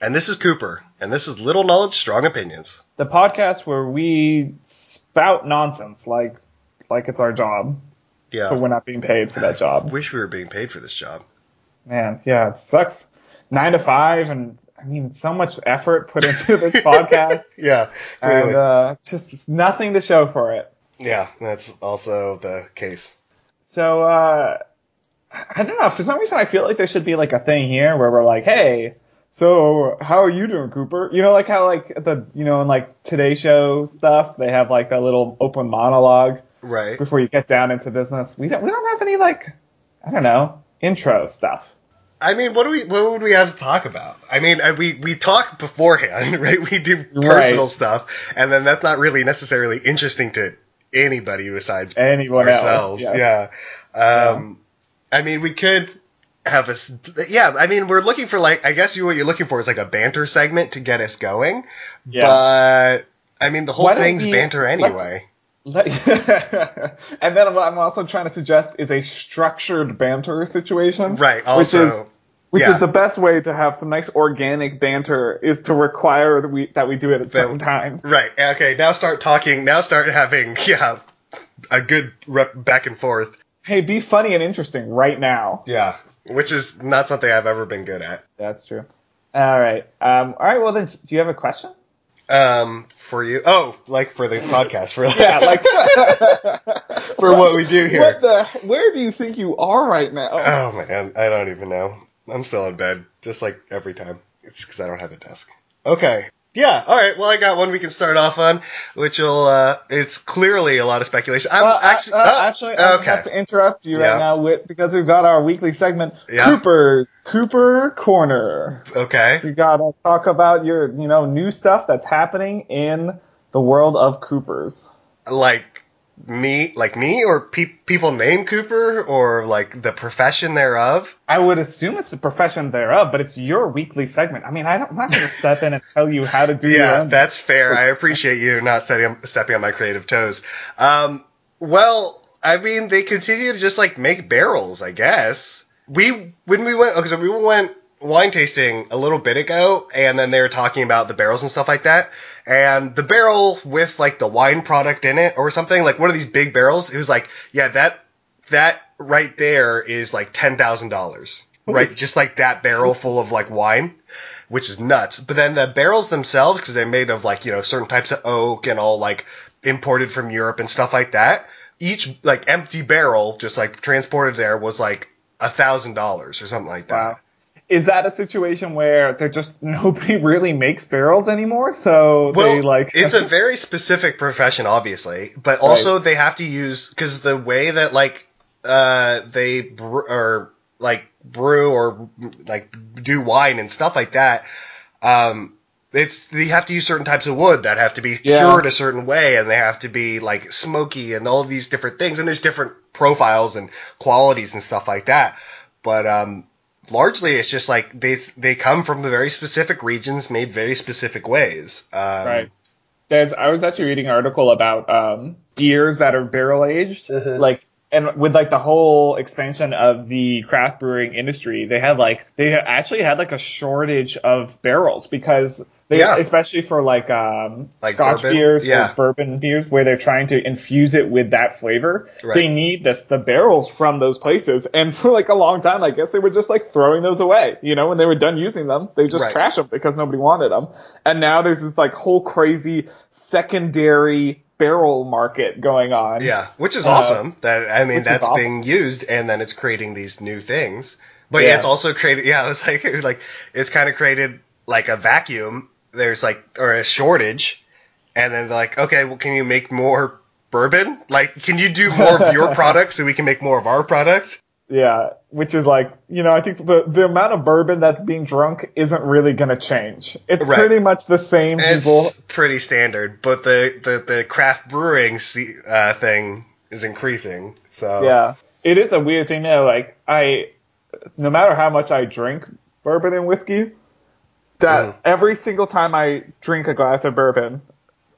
And this is Cooper. And this is Little Knowledge, Strong Opinions. The podcast where we spout nonsense like like it's our job, Yeah. but we're not being paid for that job. Wish we were being paid for this job. Man, yeah, it sucks. Nine to five, and I mean, so much effort put into this podcast, Yeah. and Really. uh, just nothing to show for it. yeah, that's also the case. So, uh, I don't know. For some reason, I feel like there should be like a thing here where we're like, hey, so how are you doing, Cooper? You know, like how like the, you know, in like Today Show stuff, they have like that little open monologue Right. before you get down into business. We don't, we don't have any like, I don't know, intro stuff. I mean, what do we? What would we have to talk about? I mean, we we talk beforehand, right? We do personal Right. stuff, and then that's not really necessarily interesting to anybody besides Anyone ourselves. else? Yeah. Yeah. Um, I mean, we could have a. s- Yeah. I mean, we're looking for like. I guess you what you're looking for is like a banter segment to get us going. Yeah. But I mean, the whole Why thing's we- banter anyway. Let- and then what I'm also trying to suggest is a structured banter situation. Right. which is which yeah. is the best way to have some nice organic banter is to require that we that we do it at certain times. Right. Okay. Now start talking. Now start having yeah a good rep back and forth. Hey, be funny and interesting right now. Yeah. Which is not something I've ever been good at. That's true. All right. Um, all right. Well, then, do you have a question? Um, for you. Oh, like for the podcast. For Yeah. Like, for what we do here. what the? Where do you think you are right now? Oh man, I don't even know. I'm still in bed, just like every time. It's because I don't have a desk. Okay. Yeah. All right. Well, I got one we can start off on, which will. Uh, it's clearly a lot of speculation. I'm actually. uh, oh, actually, I'm okay. have to interrupt you Yeah. right now with because we've got our weekly segment, Yeah. Cooper's Cooper Corner. okay. We gotta talk about your, you know, new stuff that's happening in the world of Coopers. Like me, like me, or pe- people named Cooper, or like the profession thereof. I would assume it's the profession thereof, but it's your weekly segment. I mean, I don't, I'm not gonna step in and tell you how to do Yeah, that's fair. I appreciate you not setting, stepping on my creative toes. Um, well, I mean, they continue to just like make barrels, I guess. We when we went, okay, so we went wine tasting a little bit ago, and then they were talking about the barrels and stuff like that. And the barrel with like the wine product in it or something, like one of these big barrels, it was like, yeah, that that right there is like ten thousand dollars, right? Just like that barrel full of like wine, which is nuts. But then the barrels themselves, because they're made of like you know certain types of oak and all like imported from Europe and stuff like that. Each like empty barrel, just like transported there, was like a thousand dollars or something like that. Wow. Is that a situation where they're just nobody really makes barrels anymore? So Well, they like it's a very specific profession, obviously, but also they have to use because the way that like uh they brew, or like brew or like do wine and stuff like that. Um, it's they have to use certain types of wood that have to be Yeah. cured a certain way, and they have to be like smoky and all these different things. And there's different profiles and qualities and stuff like that. But um, largely, it's just like they they come from the very specific regions, made very specific ways. Um, Right. There's I was actually reading an article about um beers that are barrel aged. Mhm. Like and with like the whole expansion of the craft brewing industry, they had like they actually had like a shortage of barrels because they Yeah. especially for like um Like scotch bourbon? beers Yeah. or bourbon beers where they're trying to infuse it with that flavor. Right. They need this the barrels from those places and for like a long time I guess they were just like throwing those away. You know, when they were done using them, they just Right. trash them because nobody wanted them. And now there's this like whole crazy secondary barrel market going on. Yeah, which is Uh, awesome. That I mean, that's awesome. being used, and then it's creating these new things. But yeah, Yeah. it's also created. Yeah, it's like like it's kind of created like a vacuum. There's like or a shortage, and then they're like, okay, well, can you make more bourbon? Like, can you do more of your product so we can make more of our product? Yeah, which is like, you know, I think the the amount of bourbon that's being drunk isn't really going to change. It's Right. pretty much the same It's people. pretty standard, but the the the craft brewing uh, thing is increasing. So Yeah. It is a weird thing though, like I no matter how much I drink bourbon and whiskey, that Mhm. every single time I drink a glass of bourbon,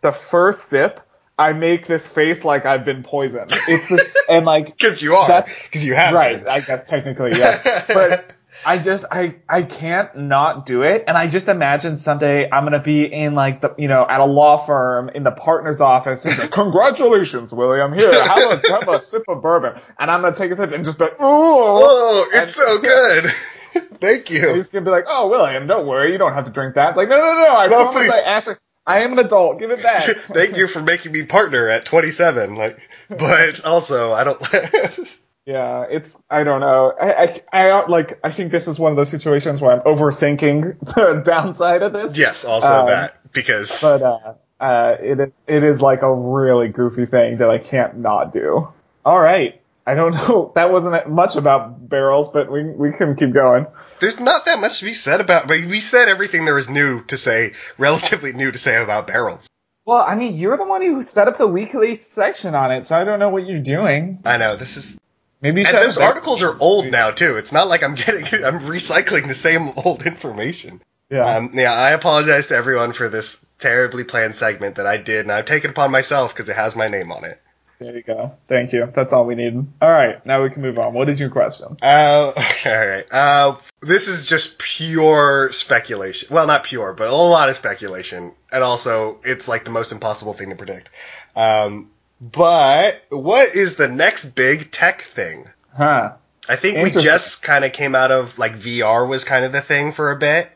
the first sip I make this face like I've been poisoned. It's this and like because you are because you have right, been. I guess technically, yeah. But I just I I can't not do it, and I just imagine someday I'm gonna be in like the you know at a law firm in the partner's office and say, "Congratulations, William! Here, have a have a sip of bourbon," and I'm gonna take a sip and just be, like, "Oh, oh, it's so good. Thank you. He's gonna be like, "Oh, William, don't worry, you don't have to drink that." It's like, no, no, no, I No, promise please. I actually I am an adult. Give it back. Thank you for making me partner at 27. Like, but also I don't. Yeah, it's I don't know. I, I I like I think this is one of those situations where I'm overthinking the downside of this. yes, also Um, that because But uh, uh, it is it is like a really goofy thing that I can't not do. All right, I don't know. That wasn't much about barrels, but we we can keep going. there's not that much to be said about. But we said everything there was new to say, relatively new to say about barrels. Well, I mean, you're the one who set up the weekly section on it, so I don't know what you're doing. I know this is. Maybe And those articles are old now too. It's not like I'm getting. I'm recycling the same old information. Yeah. Um, yeah, I apologize to everyone for this terribly planned segment that I did, and I've taken upon myself because it has my name on it. There you go. Thank you. That's all we need. All right, now we can move on. What is your question? Uh, okay, all right. Uh, this is just pure speculation. Well, not pure, but a lot of speculation, and also it's like the most impossible thing to predict. Um, but what is the next big tech thing? Huh. I think we just kind of came out of like VR was kind of the thing for a bit.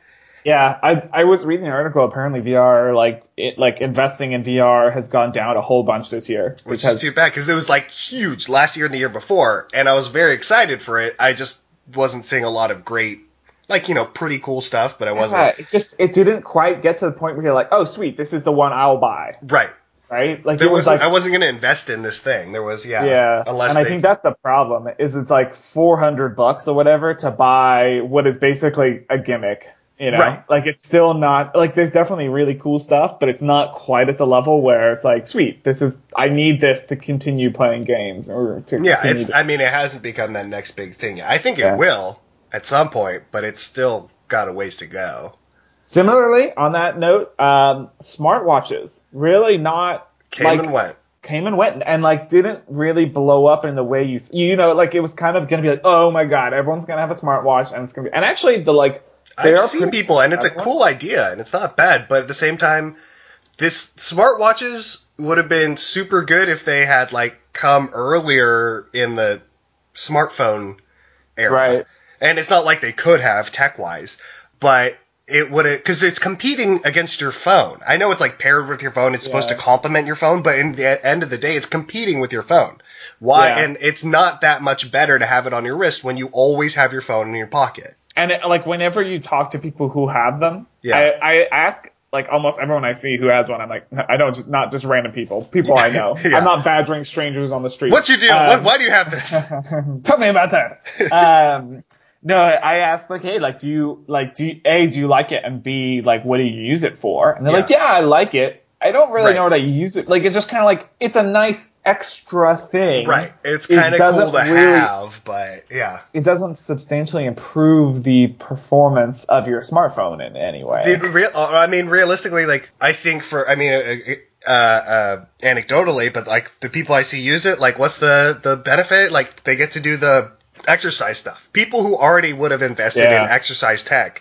Yeah, I I was reading an article. Apparently, VR like it like investing in VR has gone down a whole bunch this year, Which has is too bad because it was like huge last year and the year before, and I was very excited for it. I just wasn't seeing a lot of great, like you know, pretty cool stuff, but I wasn't Yeah, it just it didn't quite get to the point where you're like, oh sweet, this is the one I'll buy, right. right? Like There it was like I wasn't going to invest in this thing. There was yeah, yeah, Unless and they, I think that's the problem is it's like 400 bucks or whatever to buy what is basically a gimmick. You know, Right. like it's still not like there's definitely really cool stuff, but it's not quite at the level where it's like, sweet, this is I need this to continue playing games or to yeah. It's to- I mean, it hasn't become that next big thing. yet. I think it Yeah. will at some point, but it's still got a ways to go. Similarly, on that note, um, smartwatches really not Came like and went. came and went and like didn't really blow up in the way you you know like it was kind of gonna be like oh my god everyone's gonna have a smartwatch and it's gonna be and actually the like they I've seen people, and it's a cool idea, and it's not bad. But at the same time, this smartwatches would have been super good if they had like come earlier in the smartphone era. Right. And it's not like they could have tech wise, but it would have because it's competing against your phone. I know it's like paired with your phone. It's supposed to complement your phone, but in the end of the day, it's competing with your phone. Why? Yeah. And it's not that much better to have it on your wrist when you always have your phone in your pocket. And it, like whenever you talk to people who have them Yeah. I, I ask like almost everyone I see who has one I'm like I don't just not just random people people I know Yeah. I'm not badgering strangers on the street What you do? Um, what, why do you have this? Tell me about that. um, no, I asked like, hey, like, do you like, do you, a, do you like it, and b, like, what do you use it for? And they're like, Yeah. yeah, I like it. I don't really Right. know what I use it. Like, it's just kind of like it's a nice extra thing. Right. It's It kind of doesn't cool to really- have, but yeah. It doesn't substantially improve the performance of your smartphone in any way. Real, uh, I mean, realistically, like I think for, I mean, uh, uh, uh, anecdotally, but like the people I see use it, like what's the the benefit? Like they get to do the exercise stuff. People who already would have invested Yeah. in exercise tech,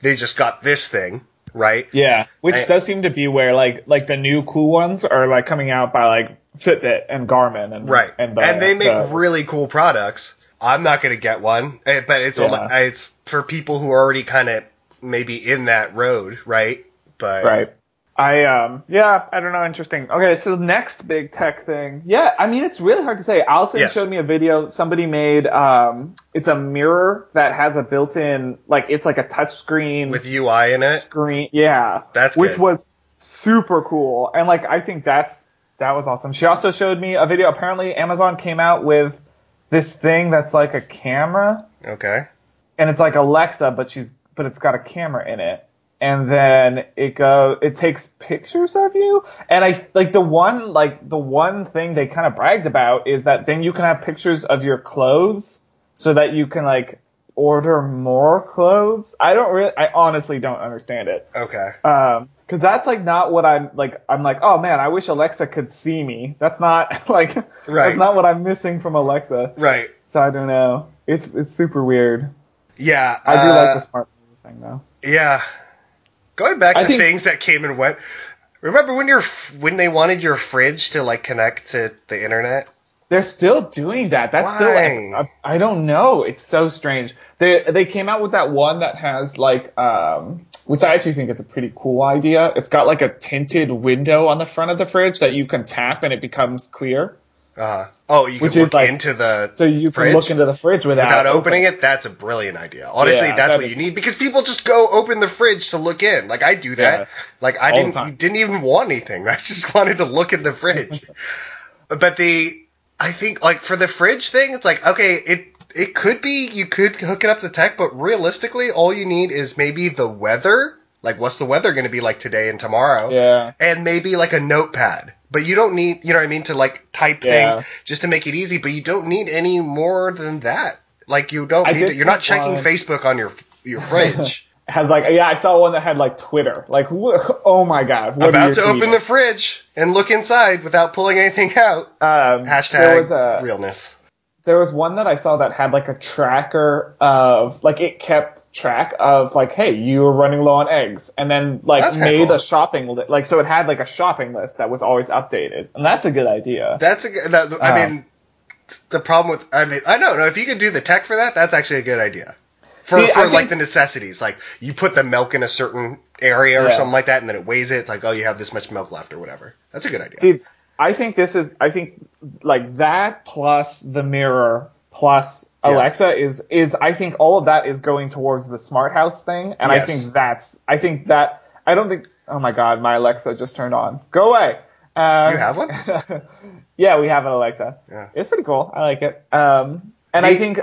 they just got this thing, right? Yeah, which I- does seem to be where like like the new cool ones are like coming out by like Fitbit and Garmin and Right. and, And, they make the- really cool products. I'm not gonna get one, eh, but it's only, Yeah. it's for people who are already kind of maybe in that road, right? But Right. I um yeah, I don't know, interesting. Okay, so next big tech thing. Yeah, I mean it's really hard to say. Allison Yes. showed me a video somebody made um it's a mirror that has a built-in like it's like a touch screen with UI in it, screen. Yeah. That's which good. was super cool. And like I think that's that was awesome. She also showed me a video apparently Amazon came out with this thing that's like a camera okay. and it's like Alexa, but she's but it's got a camera in it. And then it go it takes pictures of you. And I like the one like the one thing they kind of bragged about is that then you can have pictures of your clothes so that you can like order more clothes. I don't really I honestly don't understand it. Okay. Um, cause that's like not what I'm like, I'm like, oh man, I wish Alexa could see me. That's not like, Right. that's not what I'm missing from Alexa. Right. So I don't know. It's, it's super weird. Yeah, I do uh, like the smart thing though. Yeah. Going back I to think- things that came and went. Remember when your when they wanted your fridge to like connect to the internet? They're still doing that. That's still Why? I, I don't know. It's so strange. They they came out with that one that has like um which I actually think is a pretty cool idea. It's got like a tinted window on the front of the fridge that you can tap and it becomes clear. Uh, oh, you can Which look is like- into the So you can Fridge? look into the fridge without, without opening it. That's a brilliant idea. Honestly, Yeah, that's that what you need because people just go open the fridge to look in. Like I do that. Yeah. Like I All didn't didn't even want anything. I just wanted to look in the fridge. but the I think like for the fridge thing, it's like okay, it it could be you could hook it up to tech, but realistically, all you need is maybe the weather. Like, what's the weather going to be like today and tomorrow? Yeah. and maybe like a notepad. But you don't need, you know what I mean, to like type Yeah. things just to make it easy. But you don't need any more than that. Like you don't I need. To, you're not checking one- Facebook on your your fridge. Had like yeah, I saw one that had like Twitter. Like wh- oh my god, what About to open the fridge and look inside without pulling anything out. um, Hashtag was a realness. There was one that I saw that had like a tracker of like it kept track of like hey you were running low on eggs and then like That's made cool. a shopping li- like so it had like a shopping list that was always updated and that's a good idea. That's a good. That, I Uh, mean, the problem with I mean I don't know if you could do the tech for that. That's actually a good idea. For, See, for I like think- the necessities, like you put the milk in a certain area or Yeah. something like that, and then it weighs it. It's like, oh, you have this much milk left or whatever. That's a good idea. See, I think this is I think like that plus the mirror plus Yeah. Alexa is is I think all of that is going towards the smart house thing and I think that's I think that I don't think oh my god my Alexa just turned on go away. Um, You have one? yeah, we have an Alexa. Yeah. It's pretty cool. I like it. Um, and I think,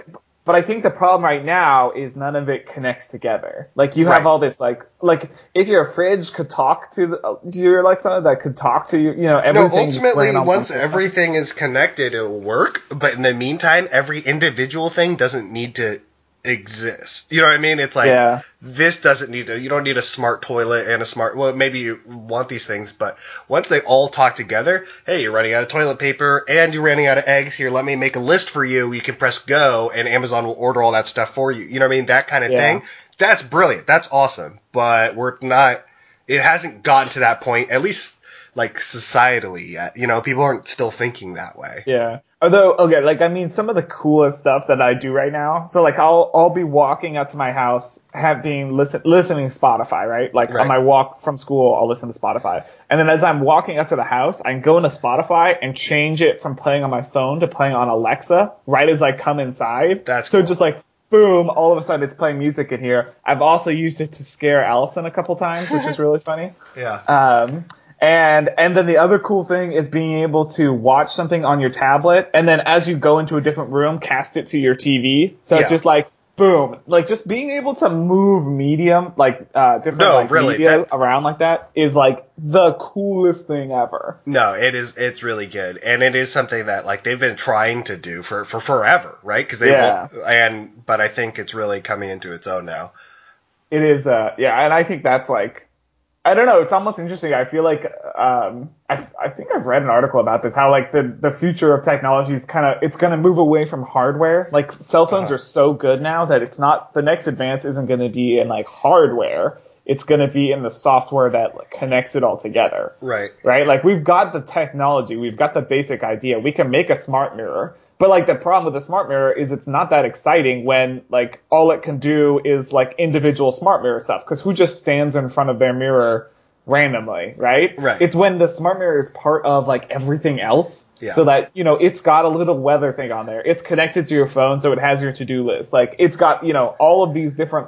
but I think the problem right now is none of it connects together. Like you have Right. all this, like, like if your fridge could talk to, the, to your Alexa, that could talk to you, you know, No, everything. you ultimately, on once everything is connected, it'll work. But in the meantime, every individual thing doesn't need to exist. You know what I mean? It's like Yeah. this doesn't need to. You don't need a smart toilet and a smart. Well, maybe you want these things, but once they all talk together, hey, you're running out of toilet paper and you're running out of eggs. Here, let me make a list for you. You can press go, and Amazon will order all that stuff for you. You know what I mean? That kind of Yeah. thing. That's brilliant. That's awesome. But we're not. It hasn't gotten to that point. At least like societally yet. You know, people aren't still thinking that way. Yeah. Although, okay, like I mean, some of the coolest stuff that I do right now. So like, I'll I'll be walking out to my house, have been listen listening to Spotify, right? Like Right. on my walk from school, I'll listen to Spotify, and then as I'm walking out to the house, I can go into Spotify and change it from playing on my phone to playing on Alexa right as I come inside. That's so cool. just like. Boom! All of a sudden, it's playing music in here. I've also used it to scare Allison a couple times, which is really funny. Yeah. Um, and and then the other cool thing is being able to watch something on your tablet, and then as you go into a different room, cast it to your TV. So it's just like boom, like just being able to move medium, like uh, different No, like, really, media that- around like that is like the coolest thing ever. No, it is. It's really good, and it is something that like they've been trying to do for for forever, right? Because they Yeah. and but I think it's really coming into its own now. It is, uh, yeah, and I think that's like, I don't know, it's almost interesting. I feel like, um, I, I think I've read an article about this, how like the, the future of technology is kind of, it's going to move away from hardware. Like cell phones Uh-huh. are so good now that it's not, the next advance isn't going to be in like hardware. It's going to be in the software that like, connects it all together Right. right? Like we've got the technology, we've got the basic idea. We can make a smart mirror. But like the problem with the smart mirror is it's not that exciting when like all it can do is like individual smart mirror stuff. Cause who just stands in front of their mirror randomly, right? Right. It's when the smart mirror is part of like everything else. Yeah. So that, you know, it's got a little weather thing on there. It's connected to your phone, so it has your to-do list. Like it's got, you know, all of these different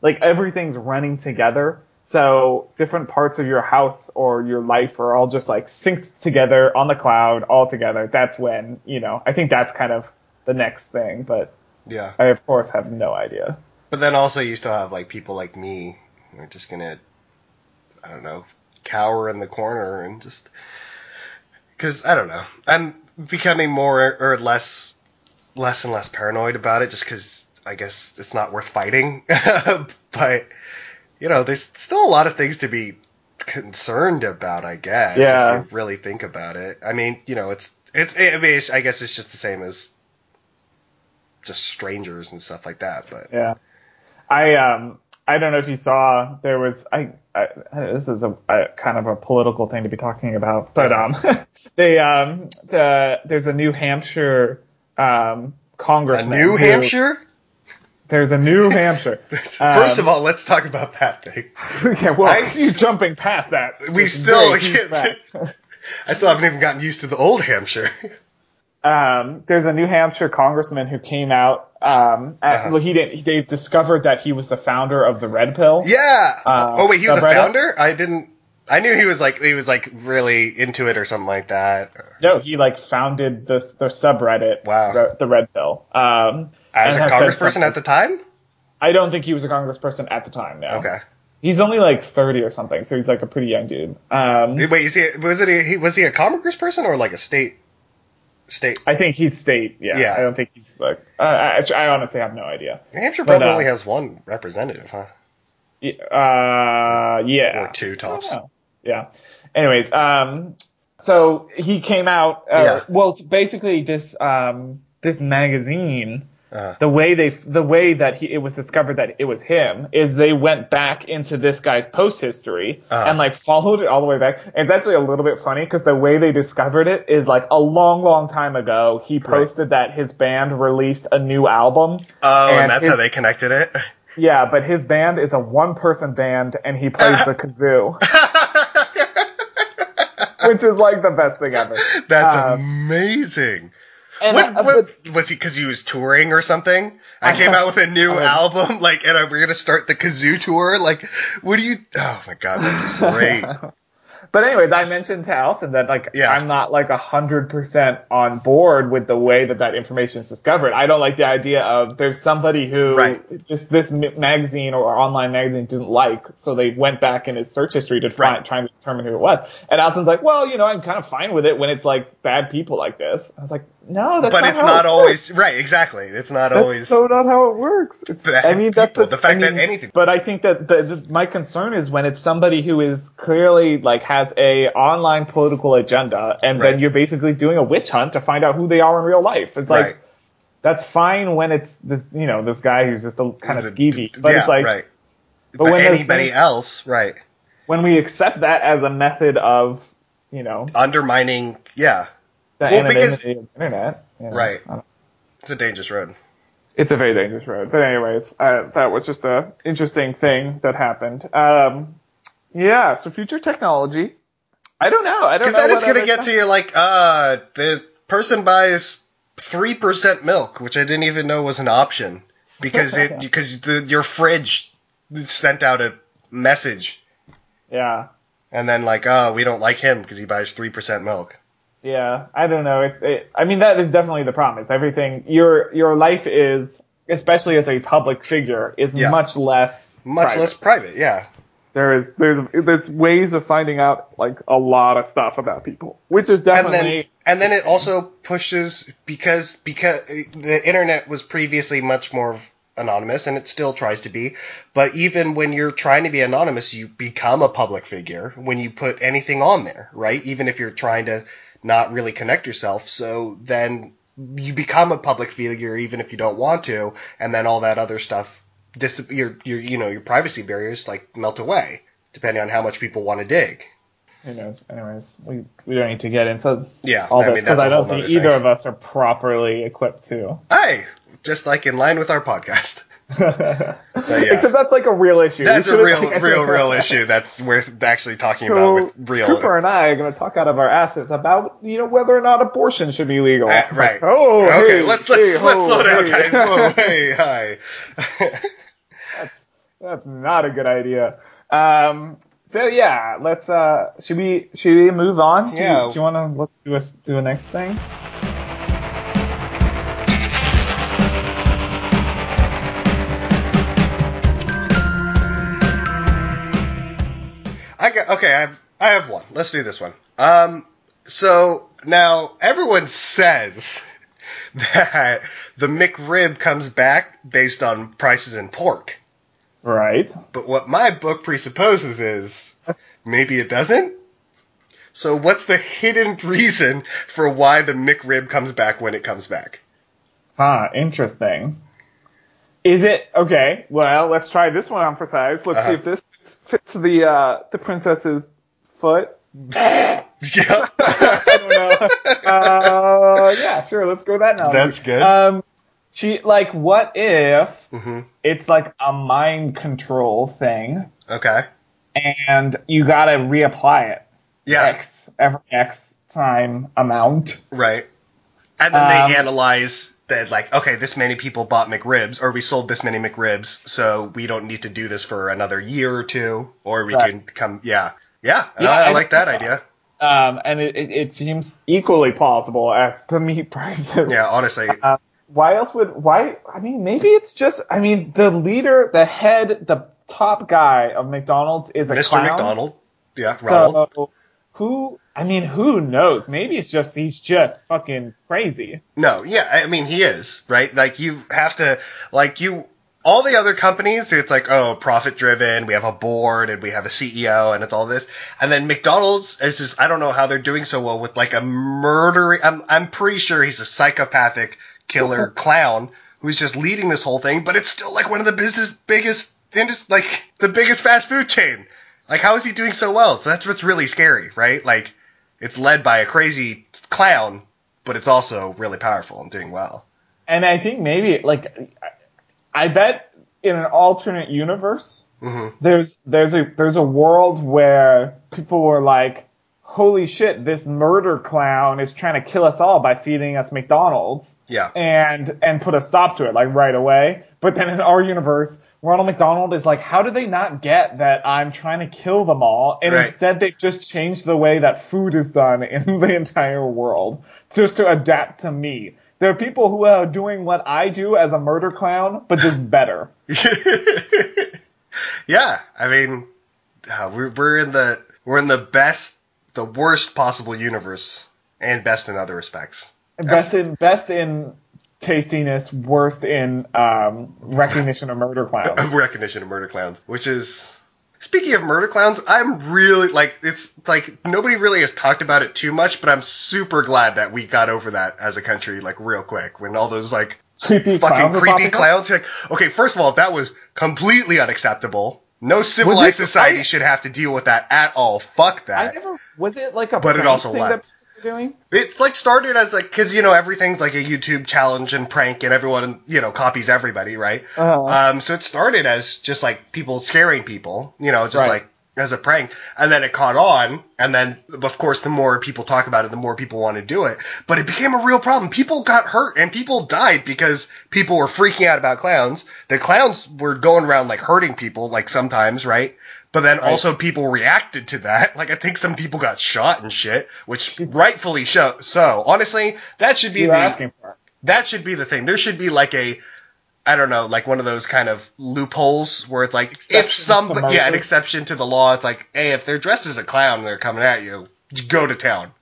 like everything's running together. So different parts of your house or your life are all just like synced together on the cloud all together. That's when, you know, I think that's kind of the next thing, but Yeah. I of course have no idea. But then also you still have like people like me who are just gonna, I don't know, cower in the corner and just because I don't know. I'm becoming more or less, less and less paranoid about it, just because I guess it's not worth fighting. but you know, there's still a lot of things to be concerned about. I guess. Yeah. If you really think about it. I mean, you know, it's it's. I mean, it's, I guess it's just the same as just strangers and stuff like that. But Yeah. I um I don't know if you saw there was I, I this is a, a kind of a political thing to be talking about, but um they um the there's a New Hampshire um A congressman. New who- Hampshire? There's a New Hampshire. First Um, of all, let's talk about that thing. yeah, well, I- you jumping past that. We still can't- I still haven't even gotten used to the old Hampshire. um, there's a New Hampshire congressman who came out. Um, at, Uh-huh. well, he didn't. They discovered that he was the founder of the Red Pill. Yeah. Uh, oh wait, he was a founder? I didn't. I knew he was like he was like really into it or something like that. No, he like founded this the subreddit. Wow. The, the Red Pill. Um, As a congressperson at the time. I don't think he was a congressperson at the time. No. Okay. He's only like 30 or something, so he's like a pretty young dude. Um, Wait, is he was it a, he was he a congressperson or like a state state? I think he's state. Yeah. Yeah. I don't think he's like. Uh, I, I honestly have no idea. New Hampshire probably uh, only has one representative, huh? Uh, yeah. Or two tops. I don't know. Yeah. Anyways, um, so he came out. Uh, Yeah. Well, basically, this um, this magazine, Uh, the way they, the way that he, it was discovered that it was him, is they went back into this guy's post history Uh-huh. and like followed it all the way back. And it's actually a little bit funny because the way they discovered it is like a long, long time ago. He posted that his band released a new album. oh, and, and that's his- how they connected it. Yeah, but his band is a one person band and he plays the kazoo. which is like the best thing ever. That's Um, amazing. And, What, uh, what but- was he? Because he was touring or something. I came out with a new Um, album, like, and we're gonna start the kazoo tour. Like, what do you? Oh my god, that's great. But anyways, I mentioned to Allison that like Yeah. I'm not like a hundred percent on board with the way that that information is discovered. I don't like the idea of there's somebody who Right. just this magazine or online magazine didn't like, so they went back in his search history to try Right. trying to determine who it was. And Allison's like, well, you know, I'm kind of fine with it when it's like bad people like this. I was like, no, that's but not it's not it always right. Exactly, it's not That's always. so not how it works. It's, I mean, that's such- The fact I that anything- But I think that the, the, my concern is when it's somebody who is clearly like has a online political agenda, and Right. then you're basically doing a witch hunt to find out who they are in real life. It's like right. that's fine when it's this, you know, this guy who's just a kind of skeevy. But yeah, it's like right. but But, when anybody some- else, right? when we accept that as a method of, you know, Undermining, yeah, the Well, because- of the internet. you know, Right. It's a dangerous road. it's a very dangerous road. But anyways, uh, that was just a interesting thing that happened. Um, yeah, so future technology. I don't know. I don't Because know. then it's gonna get stuff- to you like, uh, the person buys three percent milk, which I didn't even know was an option, because it because the your fridge sent out a message, Yeah, and then like, oh, we don't like him because he buys three percent milk. yeah. I don't know. It's. It, I mean, that is definitely the problem. It's everything. Your your life is, especially as a public figure, is Yeah. much less. Much private. less private, yeah. There is there's there's ways of finding out like a lot of stuff about people, which is and definitely. then and then it also pushes because because the internet was previously much more anonymous and it still tries to be but even when you're trying to be anonymous you become a public figure when you put anything on there right even if you're trying to not really connect yourself so then you become a public figure even if you don't want to and then all that other stuff dis- your your you know your privacy barriers like melt away depending on how much people want to dig Who knows? Anyways, we we don't need to get into yeah all I this because I don't think either thing. of us are properly equipped to. Hey, just like in line with our podcast. Except that's like a real issue. That's a real, like, real, real issue. That's worth actually talking So about with real. Cooper and I are going to talk out of our asses about you know whether or not abortion should be legal. Uh, right. Oh, okay. hey, let's let's hey, let's slow down, hey. guys. Whoa, hey, hi. That's that's not a good idea. Um. So yeah, let's. Uh. Should we should we move on? Do Yeah. Do you want to let's do a do a next thing? I got okay. I have I have one. Let's do this one. Um. So now everyone says that the McRib comes back based on prices in pork. Right. But what my book presupposes is maybe it doesn't. So what's the hidden reason for why the McRib comes back when it comes back? Huh. Interesting. Is it okay? Well, let's try this one on for size. Let's Uh-huh. see if this fits the uh, the princess's foot. Yeah. I don't know. Uh, yeah, sure. Let's go with that now. That's good. Um, she like, what if hmm it's like a mind control thing, Okay. and you gotta reapply it Yeah. x every x time amount. Right. And then Um, they analyze that, like, okay, this many people bought McRibs, or we sold this many McRibs, so we don't need to do this for another year or two, or we Right. can come, yeah. Yeah, Yeah, I, I like that idea. Um, and it, it, it seems equally plausible as the meat prices. Yeah, honestly. Uh, why else would why? I mean, maybe it's just. I mean, the leader, the head, the top guy of McDonald's is a Mr. clown. McDonald. Yeah, Ronald. So who? I mean, who knows? Maybe it's just he's just fucking crazy. No, yeah, I mean he is right. Like you have to, like you, all the other companies, it's like oh, profit driven. We have a board and we have a CEO and it's all this. And then McDonald's is just I don't know how they're doing so well with like a murdering. I'm I'm pretty sure he's a psychopathic killer clown who's just leading this whole thing. But it's still like one of the business biggest, like the biggest fast food chain. Like how is he doing so well? So that's what's really scary, right? Like it's led by a crazy clown, but it's also really powerful and doing well. And I think maybe like I bet in an alternate universe hmm there's there's a there's a world where people were like, "Holy shit, this murder clown is trying to kill us all by feeding us McDonald's," Yeah. and and put a stop to it like right away. But then in our universe, Ronald McDonald is like, "How do they not get that I'm trying to kill them all?" And Right. instead, they've just changed the way that food is done in the entire world just to adapt to me. There are people who are doing what I do as a murder clown, but just better. yeah. I mean, uh, we're we're in the we're in the best, the worst possible universe, and best in other respects. Best in best in tastiness, worst in um, recognition of murder clowns. Of recognition of murder clowns, which is. Speaking of murder clowns, I'm really like it's like nobody really has talked about it too much, but I'm super glad that we got over that as a country like real quick when all those like Creepy fucking clowns creepy clowns. Like, okay, first of all, that was completely unacceptable. No civilized society should have to deal with that at all. Fuck that. I never was it like a But it also left. that people were doing. It's like started as like because you know everything's like a YouTube challenge and prank, and everyone you know copies everybody, right? Uh-huh. Um, so it started as just like people scaring people, you know, just Right. like as a prank, and then it caught on, and then of course the more people talk about it, the more people want to do it. But it became a real problem. People got hurt and people died because people were freaking out about clowns. The clowns were going around like hurting people, like sometimes, right? But then Right. also people reacted to that. Like I think some people got shot and shit, which rightfully so. So honestly, that should be the asking for. it. that should be the thing. There should be like a, I don't know, like one of those kind of loopholes where it's like if Exceptions some, yeah, an exception to the law. It's like, hey, if they're dressed as a clown and they're coming at you, go to town.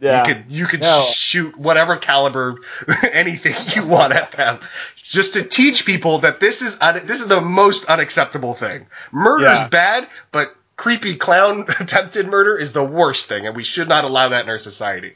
Yeah. You could you could No. shoot whatever caliber anything you want at them, just to teach people that this is un- this is the most unacceptable thing. Murder's Yeah. bad, but creepy clown attempted murder is the worst thing, and we should not allow that in our society.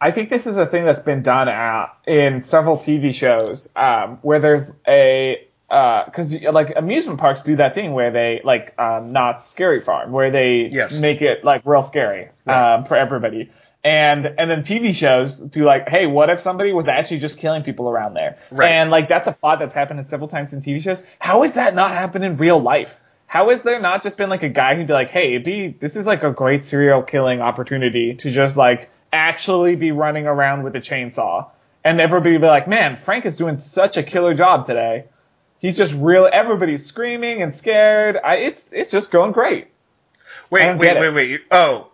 I think this is a thing that's been done uh, in several TV shows um, where there's a because like amusement parks do that thing where they like um, Knott's Scary Farm where they Yes. make it like real scary Right. um, for everybody and and then TV shows do like hey what if somebody was actually just killing people around there Right. and like that's a plot that's happened several times in TV shows how is that not happen in real life how is there not just been like a guy who'd be like, hey, it'd be this is like a great serial killing opportunity to just like actually be running around with a chainsaw, and everybody would be like, man, Frank is doing such a killer job today. He's just real. Everybody's screaming and scared. I, it's it's just going great. Wait, wait, wait, wait. Oh.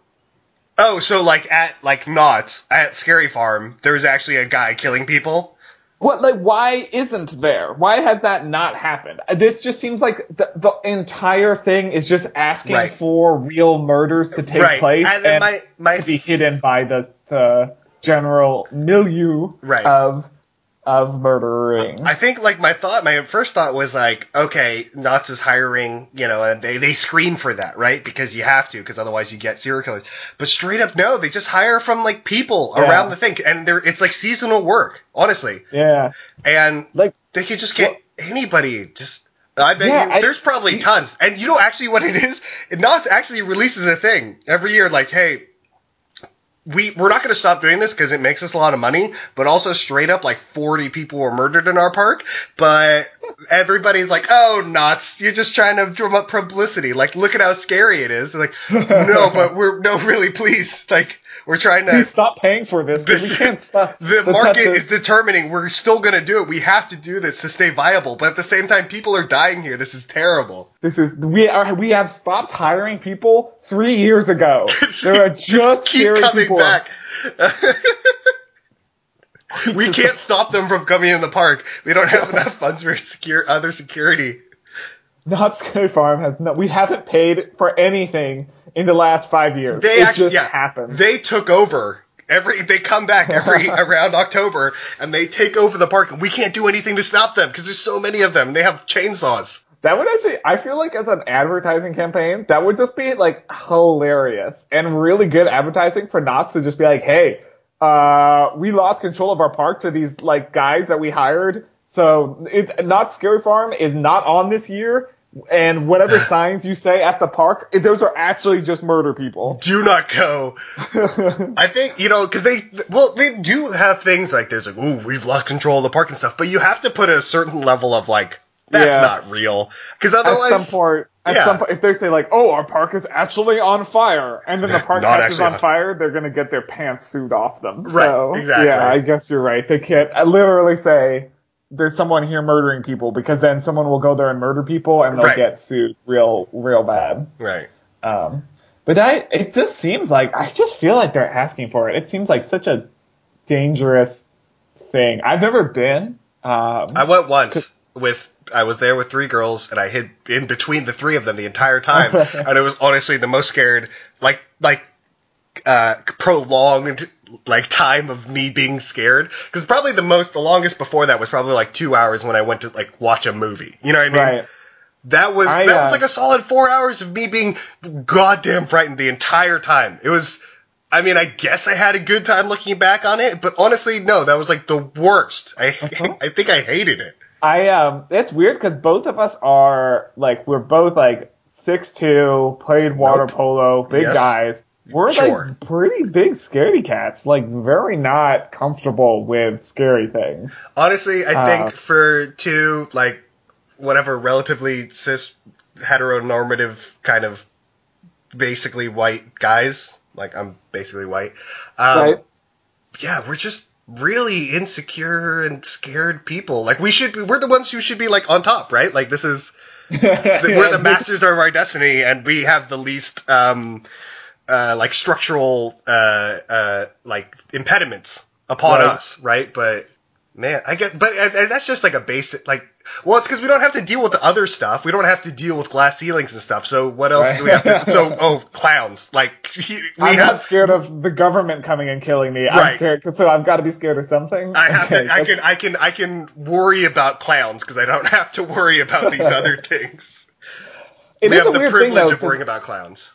Oh, so like at like not at Scary Farm, there's actually a guy killing people. What like why isn't there? Why has that not happened? This just seems like the, the entire thing is just asking Right. for real murders to take right. place and then my my to be hidden by the the general milieu Right. of of murdering. I think like my thought, my first thought was like, okay, Knott's is hiring, you know, and they they screen for that, right? Because you have to, because otherwise you get serial killers. But straight up, no, they just hire from like people Yeah. around the thing, and they're it's like seasonal work, honestly. yeah, And like they could just get anybody just. I bet Yeah, you, I- there's probably tons. And you know actually what it is? Knott's actually releases a thing every year like, hey, we we're not going to stop doing this because it makes us a lot of money, but also straight up like 40 people were murdered in our park. But everybody's like, "Oh, nuts! You're just trying to drum up publicity. Like, look at how scary it is." Like, no, but we're no, really, please. Like, we're trying to. Please stop paying for this. we can't stop. The market is determining we're still going to do it. We have to do this to stay viable. But at the same time, people are dying here. This is terrible. This is we are we have stopped hiring people three years ago. There are just, keep scary coming people. back. we can't stop them from coming in the park. We don't have enough funds for secure other security. Not Scary Farm has no. We haven't paid for anything in the last five years. They it actually just yeah, happened. They took over. Every they come back every around October and they take over the park and we can't do anything to stop them because there's so many of them. and They have chainsaws. That would actually, I feel like as an advertising campaign, that would just be like hilarious and really good advertising for Knott's to just be like, hey, uh, we lost control of our park to these like guys that we hired. So it, Knott's Scary Farm is not on this year. And whatever signs you say at the park, those are actually just murder people. Do not go. I think you know because they well they do have things like there's like ooh we've lost control of the park and stuff, but you have to put a certain level of like that's Yeah. not real because otherwise at some point, at yeah. some point, if they say like, "Oh, our park is actually on fire," and then the park catches on on- fire, they're gonna get their pants sued off them. Right, So, exactly. Yeah, I guess you're right. They can't uh, literally say there's someone here murdering people because then someone will go there and murder people and they'll Right. get sued real, real bad. right. Um, but I, it just seems like I just feel like they're asking for it. It seems like such a dangerous thing. I've never been. Um, I went once with I was there with three girls and I hid in between the three of them the entire time and it was honestly the most scared like like uh prolonged like time of me being scared because probably the most the longest before that was probably like two hours when I went to like watch a movie you know what I mean right. that was I, that was uh, like a solid four hours of me being goddamn frightened the entire time it was I mean, I guess I had a good time looking back on it, but honestly, no, that was like the worst. I Uh-huh. I think I hated it. I um, it's weird because both of us are like we're both like six two, played water Nope. polo, big Yes. guys. We're Sure. like pretty big scaredy cats, like very not comfortable with scary things. Honestly, I Uh, think for two like whatever relatively cis heteronormative kind of basically white guys, like I'm basically white. Um, right? Yeah, we're just really insecure and scared people. Like we should be, we're the ones who should be like on top, right? Like this is we're the masters of our destiny, and we have the least um, uh, like structural uh, uh, like impediments upon Right. us, right? But man, I get, but and, that's just like a basic like. Well, it's because we don't have to deal with the other stuff. We don't have to deal with glass ceilings and stuff. So what else Right. do we have to? So oh, clowns! Like we I'm have. not scared of the government coming and killing me. I'm Right. scared, so I've got to be scared of something. I have Okay, to. I can. I can. I can worry about clowns because I don't have to worry about these other things. It we is have a the weird privilege thing though, of worrying about clowns.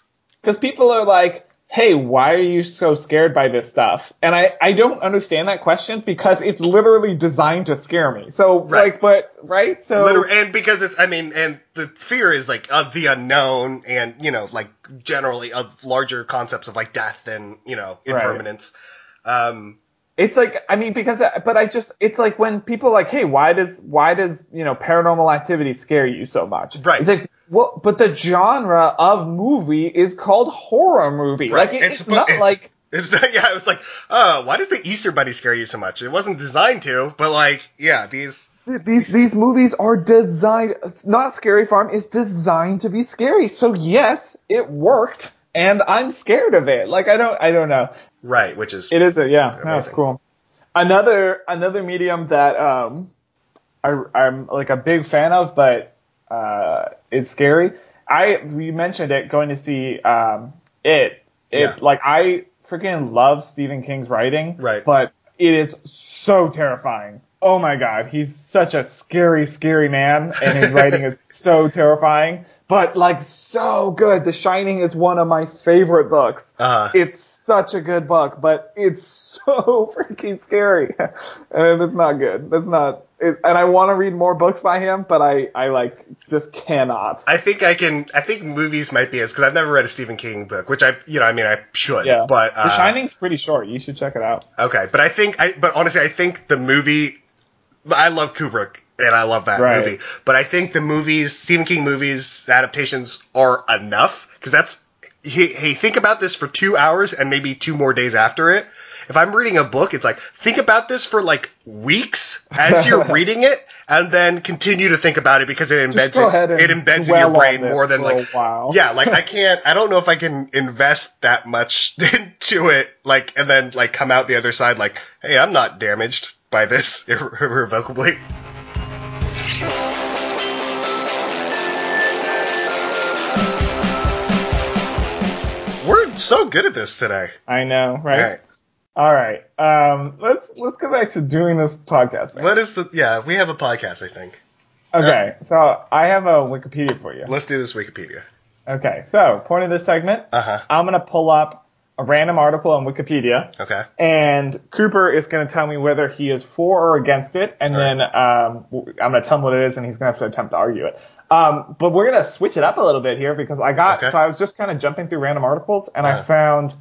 Because people are like, "Hey, why are you so scared by this stuff?" And I I don't understand that question because it's literally designed to scare me. So Right. like, but right? So Liter- and because it's, I mean, and the fear is like of the unknown, and you know, like generally of larger concepts of like death and you know Right. impermanence. Um, it's like I mean because but I just it's like when people are like, "Hey, why does why does you know paranormal activity scare you so much?" Right. It's like well, but the genre of movie is called horror movie. Right. Like it, It's it's, not it's- like it's not. yeah, it was like, oh, why does the Easter Bunny scare you so much? It wasn't designed to, but like, yeah, these. these these movies are designed not scary farm is designed to be scary so yes it worked and i'm scared of it like i don't i don't know Right, which is it is a yeah no, cool another another medium that um I, i'm like a big fan of but uh it's scary. I we mentioned it going to see um it. It Yeah. like i freaking love stephen king's writing Right. but it is so terrifying. Oh my god he's such a scary scary man and his writing is so terrifying but like so good. The shining is one of my favorite books. Uh, it's such a good book, but it's so freaking scary, and it's not good. That's not and I want to read more books by him, but I, I like just cannot. I think I can. I think movies might be as because I've never read a Stephen King book, which I, you know, I mean, I should. Yeah, But uh, The Shining's pretty short. You should check it out. Okay, but I think I. But honestly, I think the movie. I love Kubrick and I love that Right. movie, but I think the movies, Stephen King movies adaptations are enough because that's. Hey, hey, think about this for two hours and maybe two more days after it. If I'm reading a book, it's like think about this for like weeks as you're reading it, and then continue to think about it because it embeds it, it embeds in your brain more than like while. yeah, like I can't. I don't know if I can invest that much into it, like, and then like come out the other side like, hey, I'm not damaged by this irre- irrevocably. We're so good at this today. I know, right? All right. Right. Um, let's let's go back to doing this podcast. thing. What is the? Yeah, we have a podcast. I think. Okay, so I have a Wikipedia for you. Let's do this Wikipedia. Okay, so point of this segment, Uh huh. I'm gonna pull up a random article on Wikipedia, Okay. and Cooper is gonna tell me whether he is for or against it, and All right. then um, w- I'm gonna tell him what it is, and he's gonna have to attempt to argue it. Um, but we're gonna switch it up a little bit here because I got Okay. so I was just kind of jumping through random articles, and I Uh-huh. found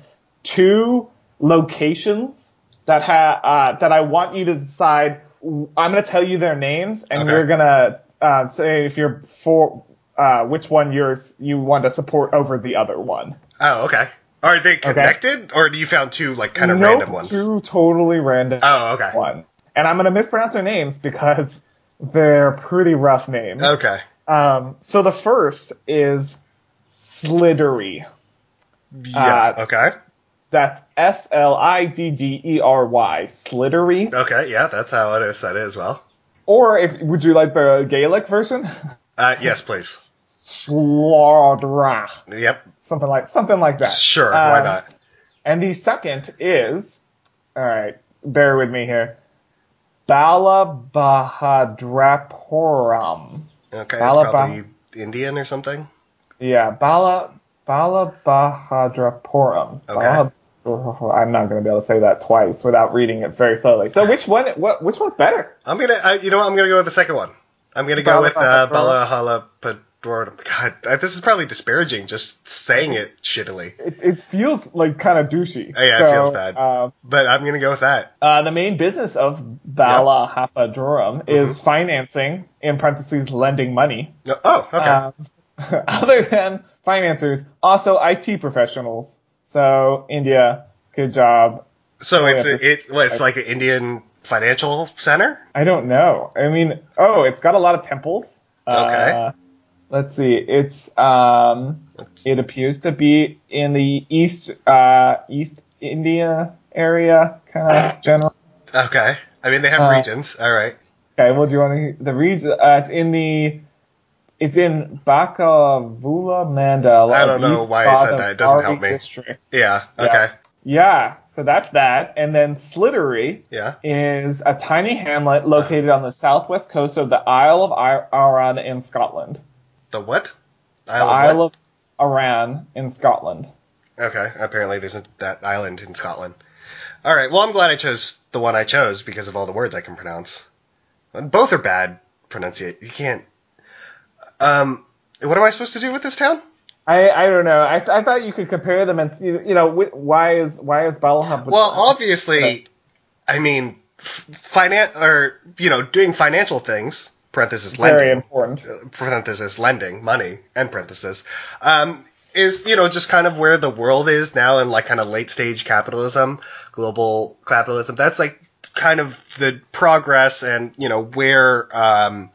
two locations that ha uh, that I want you to decide. I'm gonna tell you their names, and Okay. you're gonna uh, say if you're for uh, which one yours you want to support over the other one. Oh, okay. Are they connected, or do you found two like kind of nope, random ones? Two totally random Oh, okay. one. And I'm gonna mispronounce their names because they're pretty rough names. Okay. Um, so the first is Sliddery. Yeah. Uh, okay. That's S L I D D E R Y. Sliddery. Okay. Yeah, that's how it is said it as well. Or if would you like the Gaelic version? Uh, yes, please. Slodra. Yep. Something like something like that. Sure. why Um, not? And the second is, all right, bear with me here. Balabahadrapuram. Okay. Bala- probably Indian or something. Yeah, Bala Balabahadrapuram. Okay. Bala- I'm not going to be able to say that twice without reading it very slowly. So which one? What? Which one's better? I'm gonna. I, you know what? I'm gonna go with the second one. I'm gonna go with uh. Balahala God, this is probably disparaging. Just saying it shittily, It, it feels like kind of douchey. Oh, yeah, it feels bad. Uh, but I'm gonna go with that. uh, the main business of Balahadrapuram is Mm-hmm. financing, in parentheses, lending money. Oh, okay. Um, other than financiers, also IT professionals. So India, good job. so it's a, it. What, it's like an Indian financial center. I don't know. I mean, oh, it's got a lot of temples. Okay. Uh, let's see. It's um, it appears to be in the east uh East India area, kind of general. Okay. I mean, they have Uh, regions. All right. Okay, well, do you want to the region? Uh, it's in the. It's in Biccavolu Mandal. I don't know East why I said that. It doesn't help me. District. Yeah. Yeah. Okay. Yeah, so that's that. And then Sliddery Yeah. is a tiny hamlet uh. located on the southwest coast of the Isle of Arran in Scotland. The what? The Isle of Isle what? of Arran in Scotland. Okay. Apparently, there's that island in Scotland. All right. Well, I'm glad I chose the one I chose because of all the words I can pronounce. Both are bad pronunciate. You can't. Um. What am I supposed to do with this town? I, I don't know. I, I thought you could compare them and see, you know, wh- why is why is Balahab? Well, obviously, I mean, finance or you know, doing financial things. Parenthesis very lending. important. uh, parenthesis lending money end parenthesis um, is you know just kind of where the world is now in like kind of late stage capitalism global capitalism that's like kind of the progress and you know where um,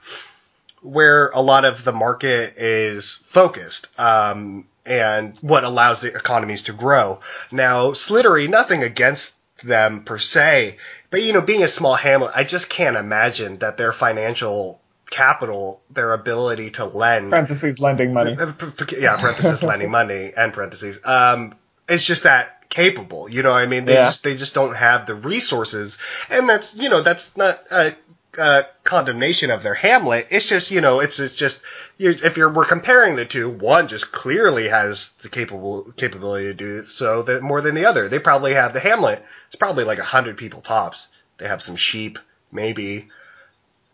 where a lot of the market is focused um, and what allows the economies to grow now sliddery nothing against them per se but you know being a small hamlet i just can't imagine that their financial capital their ability to lend Parentheses lending money. uh, yeah, parenthesis lending money and parentheses. Um, it's just that capable. You know what I mean? They Yeah. just they just don't have the resources, and that's you know that's not a, a condemnation of their Hamlet. It's just you know it's it's just you're, if you're we're comparing the two, one just clearly has the capable capability to do so that more than the other. They probably have the Hamlet. It's probably like a hundred people tops. They have some sheep, maybe.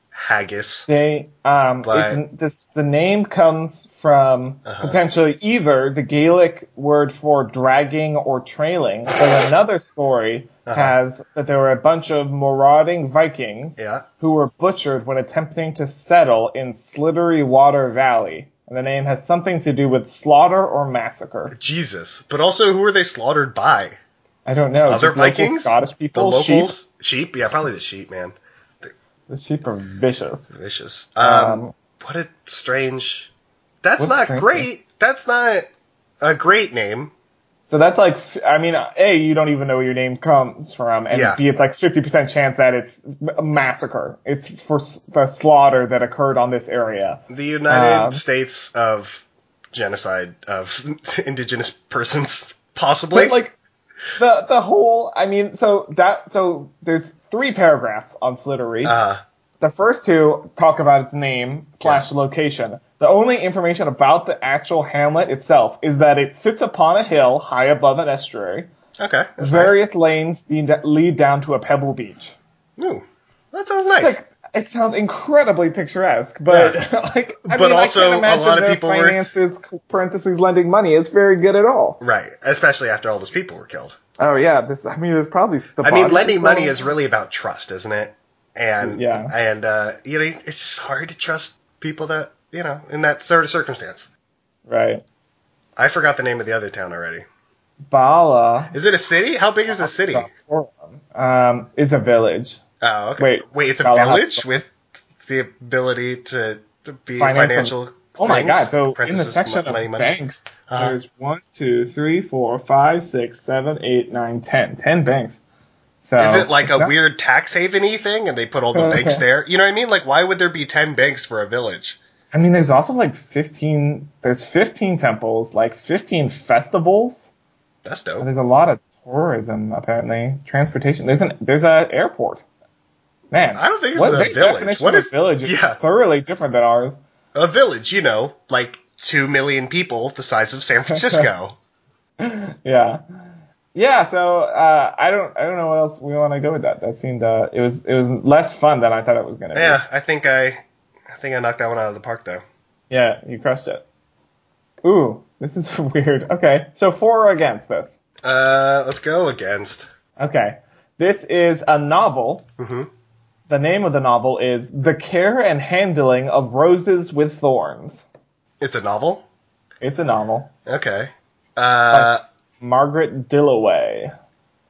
Haggis. They um But- it's this the name comes from Uh-huh. potentially either the Gaelic word for dragging or trailing, but another story Uh-huh. has that there were a bunch of marauding Vikings Yeah. who were butchered when attempting to settle in Sliddery Water Valley. And the name has something to do with slaughter or massacre. Jesus. But also, who were they slaughtered by? I don't know. Other Vikings? Scottish people, sheep. locals? Sheep? Yeah, probably the sheep, man. The sheep are vicious. Vicious. Um, Um, what a strange. That's not strange? great. That's not a great name. So that's like, I mean, A, you don't even know where your name comes from, and Yeah. B, it's like 50% chance that it's a massacre. It's for the slaughter that occurred on this area. The United Um, States of genocide of indigenous persons, possibly. Like, the, the whole, I mean, so that, so there's three paragraphs on Sliddery. uh, the first two talk about its name slash location. The only information about the actual hamlet itself is that it sits upon a hill high above an estuary. okay. Various lanes lead lead down to a pebble beach. Ooh, that sounds nice. It's like it sounds incredibly picturesque, but like I But mean, also, I a can't imagine lot of people were- finances parentheses lending money is very good at all. right. Especially after all those people were killed. Oh yeah, this I mean there's probably the I mean, lending money is really about trust, isn't it? And Yeah. and uh, you know, it's just hard to trust people that you know in that sort of circumstance. right. I forgot the name of the other town already. Bala Is it a city? How big is the city? um, is a village. Oh, okay. Wait, wait, it's a Valhalla- village with the ability to, to be Financial- financial. Oh my god! So in the section money, of money. banks, Uh-huh. there's one, two, three, four, five, six, seven, eight, nine, ten. Ten banks. So Is it like a not- weird tax haven-y thing, and they put all the uh, banks there? You know what I mean? Like, why would there be ten banks for a village? I mean, there's also like 15. There's 15 temples, like 15 festivals. That's And dope. there's a lot of tourism apparently. Transportation. There's an there's a airport. Man, I don't think is a village. What if- village is yeah. thoroughly different than ours. A village, you know, like two million people, the size of San Francisco. yeah yeah so uh, i don't i don't know what else we want to go with that. That seemed uh, it was it was less fun than i thought it was going to be. Yeah, I think I, I think I knocked that one out of the park though. yeah you crushed it. Ooh this is weird. Okay so for or against this? Uh, let's go against. okay this is a novel. Hmm the name of the novel is the care and handling of roses with thorns. It's a novel. it's a novel. Okay. Uh, margaret dilloway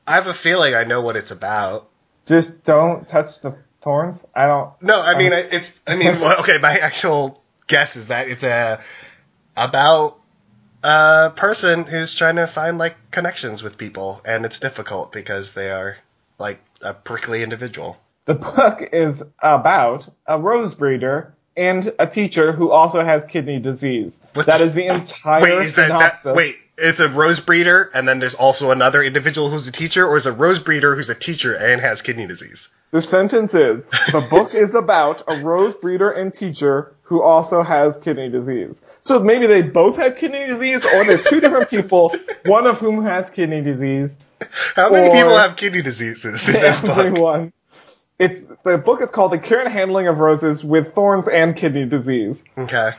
I have a feeling I know what it's about. just don't touch the thorns i don't No, I mean Um, I- it's. I mean, well, okay. My actual guess is that it's a about a person who's trying to find like connections with people, and it's difficult because they are like a prickly individual. The book is about a rose breeder and a teacher who also has kidney disease. What that the- is the entire Wait, is that, synopsis. that wait? It's a rose breeder, and then there's also another individual who's a teacher, or is a rose breeder who's a teacher and has kidney disease? The sentence is the book is about a rose breeder and teacher who also has kidney disease. So maybe they both have kidney disease, or there's two different people, one of whom has kidney disease. How many people have kidney diseases in? Everyone. It's the book is called The Care and Handling of Roses with Thorns and Kidney Disease. Okay.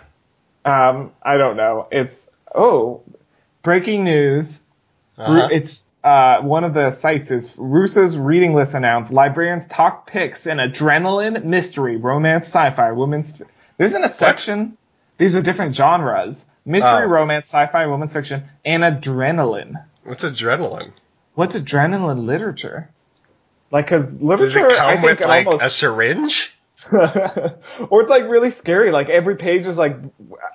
Um, I don't know. It's oh, breaking news. Uh-huh. It's uh, one of the sites is RUSA's reading list announced. Librarians talk picks in adrenaline, mystery, romance, sci-fi, women's. There's in a section. These are different genres: mystery, Oh. romance, sci-fi, women's fiction, and adrenaline. What's adrenaline? What's adrenaline literature? Like, cause Does literature, it I think with like almost a syringe? or it's like really scary. Like every page is like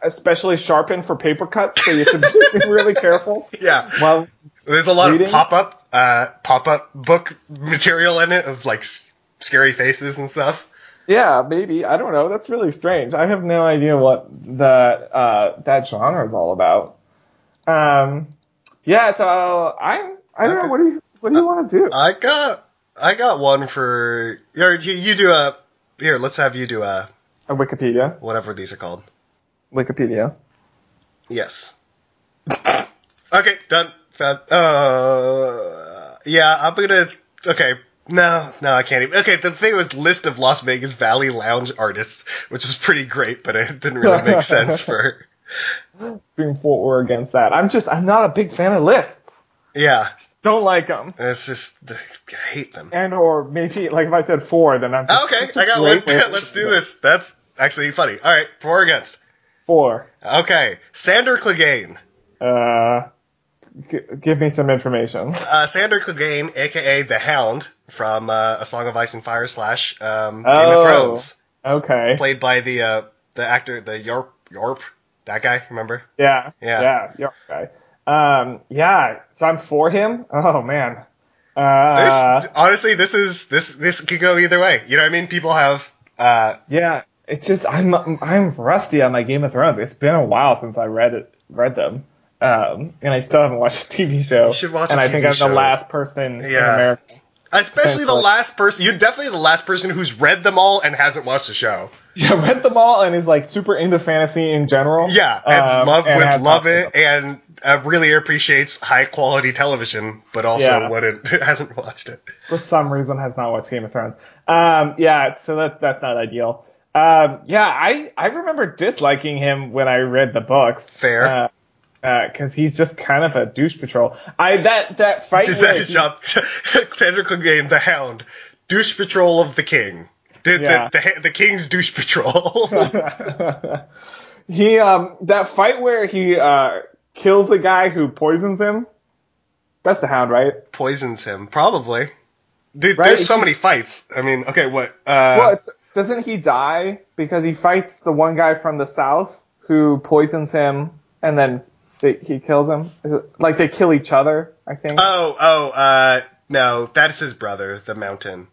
especially sharpened for paper cuts, so you have to be really careful. Yeah. Well, There's a lot Reading? of pop-up, uh, pop-up book material in it of like s- scary faces and stuff. yeah, maybe I don't know. That's really strange. I have no idea what the uh, that genre is all about. Um, yeah. So I'm. I don't know. What do you what do you want to do? I got, I got one for. Or you, you do a. Here, let's have you do a A Wikipedia. whatever these are called. Wikipedia. Yes. okay, done. Found. Uh, yeah, I'm gonna. Okay, No, no, I can't even. Okay, the thing was list of Las Vegas Valley lounge artists, which is pretty great, but it didn't really make sense for. being for or against that. I'm just I'm not a big fan of lists. Yeah, Don't like them. it's just I hate them. And or maybe like if I said four, then I'm just, Okay, I got one. Let's do this. That's actually funny. All right, for or against. Four. Okay, Sandor Clegane. Uh, g- give me some information. Uh, Sandor Clegane, aka the Hound from uh, A Song of Ice and Fire slash um, Game Oh. of Thrones, Okay. played by the uh, the actor the Yorp Yorp that guy. Remember? Yeah. Yeah. Yeah. Yeah. Okay. Um. Yeah. So I'm for him. Oh man. Uh. This, honestly, this is this this could go either way. You know what I mean? People have uh, Yeah. It's just I'm I'm rusty on my Game of Thrones. It's been a while since I read it read them. Um, and I still haven't watched the TV show. You should watch And I think I'm show. the last person in Yeah. America. especially the last person. You're definitely the last person who's read them all and hasn't watched the show. Yeah, read them all and is like super into fantasy in general. Yeah, and Um, love and would love it, and uh, really appreciates high quality television, but also Yeah. wouldn't hasn't watched it. for some reason has not watched Game of Thrones. Um, yeah, so that that's not ideal. Um, yeah, I I remember disliking him when I read the books. Fair. Uh, because he's just kind of a douche patrol. I that that fight. Is that his he- job? Clegane, the Hound, douche patrol of the king. The, Yeah. the, the, the king's douche patrol. he um that fight where he uh kills the guy who poisons him. That's the Hound, right? Poisons him, probably. Dude, Right, there's so many fights. I mean, okay, what? Uh, well, it's, doesn't he die because he fights the one guy from the south who poisons him and then they, he kills him? It- Like they kill each other, I think. Oh, oh, uh, no, that's his brother, the Mountain.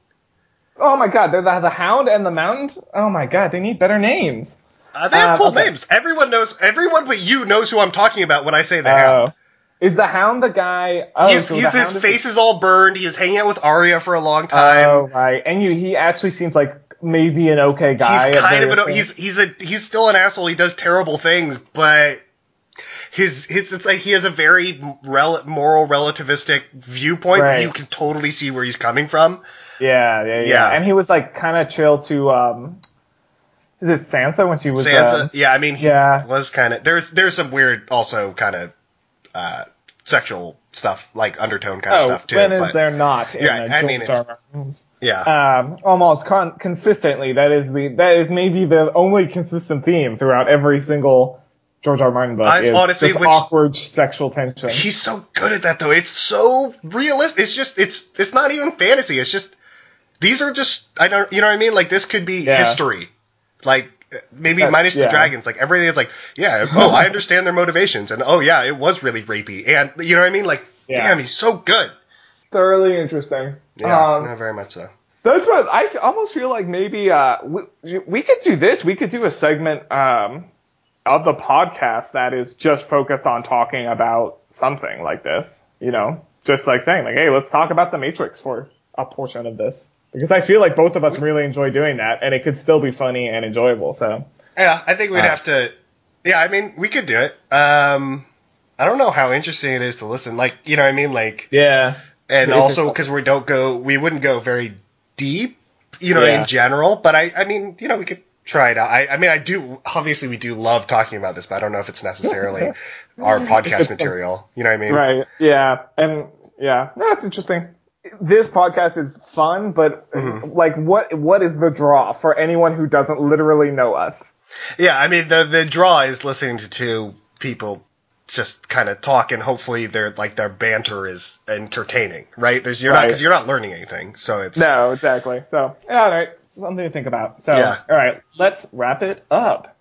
Oh my god, they're the, the Hound and the Mountain. Oh my god, they need better names. Uh, they have Um, cool okay. names. Everyone knows. Everyone but you knows who I'm talking about when I say the Oh, Hound. is the Hound the guy? Oh, he's, so he's the his is- face is all burned. He was hanging out with Arya for a long time. Oh right, and you he actually seems like maybe an okay guy. he's kind of an, things. he's he's a he's still an asshole. He does terrible things, but his his it's like he has a very rel- moral relativistic viewpoint. Right. You can totally see where he's coming from. Yeah, yeah, yeah, Yeah. And he was like kind of chill to um, is it Sansa when she was Sansa, um, yeah, I mean, he yeah. was kind of there's there's some weird also kind of uh, sexual stuff like undertone kind of Oh, stuff too. when is but, there not? In Yeah, I mean, George it's- R. R. yeah, um, almost con- consistently. That is the that is maybe the only consistent theme throughout every single George R. Martin book. I- is honestly, which- awkward sexual tension. he's so good at that though. It's so realistic. It's just it's it's not even fantasy. It's just these are just I don't you know what I mean. Like this could be Yeah. history. Like maybe minus yeah. the dragons. Like everything is like yeah. Oh, I understand their motivations, and oh yeah, it was really rapey, and you know what I mean. Like Yeah. damn, he's so good. Thoroughly interesting. Yeah, Um, very much so. That's what I almost feel like maybe uh, we, we could do this. We could do a segment um, of the podcast that is just focused on talking about something like this. You know, just like saying like, hey, let's talk about the Matrix for a portion of this because I feel like both of us really enjoy doing that, and it could still be funny and enjoyable. So Yeah, I think we'd Uh, have to. Yeah, I mean, we could do it. Um, I don't know how interesting it is to listen. Like, you know what I mean? Like, yeah, and also because we don't go, we wouldn't go very deep, you know, Yeah. in general. But I, I mean, you know, we could try it out. I, I mean, I do. Obviously, we do love talking about this, but I don't know if it's necessarily our podcast it's some- material. You know what I mean? right, yeah, and yeah, no, it's interesting. This podcast is fun, but Mhm. like, what what is the draw for anyone who doesn't literally know us? Yeah, I mean, the the draw is listening to two people just kind of talk, and hopefully, their like their banter is entertaining, right? There's you're not because you're not learning anything, so it's No, exactly. So, all right, something to think about. So, Yeah. all right, let's wrap it up.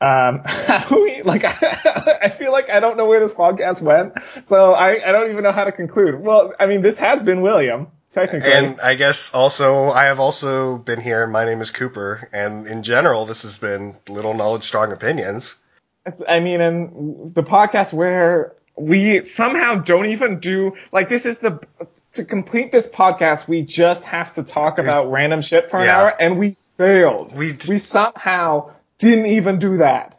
Um, how we like? I feel like I don't know where this podcast went, so I, I don't even know how to conclude. Well, I mean, this has been William, technically. And I guess also I have also been here. My name is Cooper, and in general, this has been Little Knowledge, Strong Opinions. It's, I mean, and the podcast where we somehow don't even do like this is the to complete this podcast we just have to talk about random shit for an Yeah. hour and we failed. We- we somehow didn't even do that.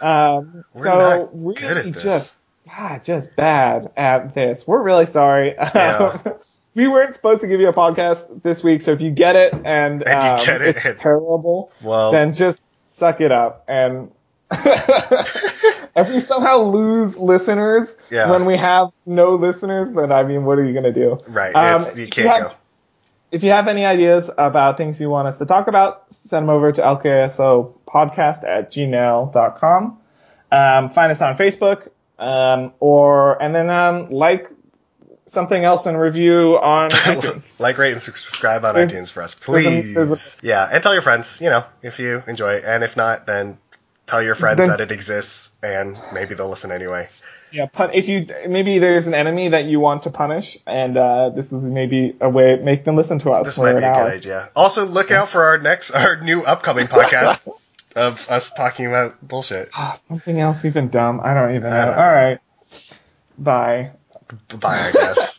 Um, so really good at this. just God, just bad at this. We're really sorry. Yeah. we weren't supposed to give you a podcast this week, so if you get it and, And um, get it, it's terrible, Well, then just suck it up. And if we somehow lose listeners Yeah. when we have no listeners, then I mean, what are you gonna do? right. Um, you can't you have- go. If you have any ideas about things you want us to talk about, send them over to lksopodcast at gmail.com. Um, find us on Facebook, um, or, and then, um, like something else and review on iTunes. like, rate, and subscribe on There's- iTunes for us, there's a- please. there's yeah, and tell your friends, you know, if you enjoy it. And if not, then tell your friends Then- that it exists, and maybe they'll listen anyway. Yeah, pun- if you maybe there's an enemy that you want to punish, and uh, this is maybe a way make them listen to us This might be a hour. good idea. Also, look out for our next, our new upcoming podcast of us talking about bullshit. Ah, something else even dumb. I don't even know. Don't know. All right, bye. Bye, I guess.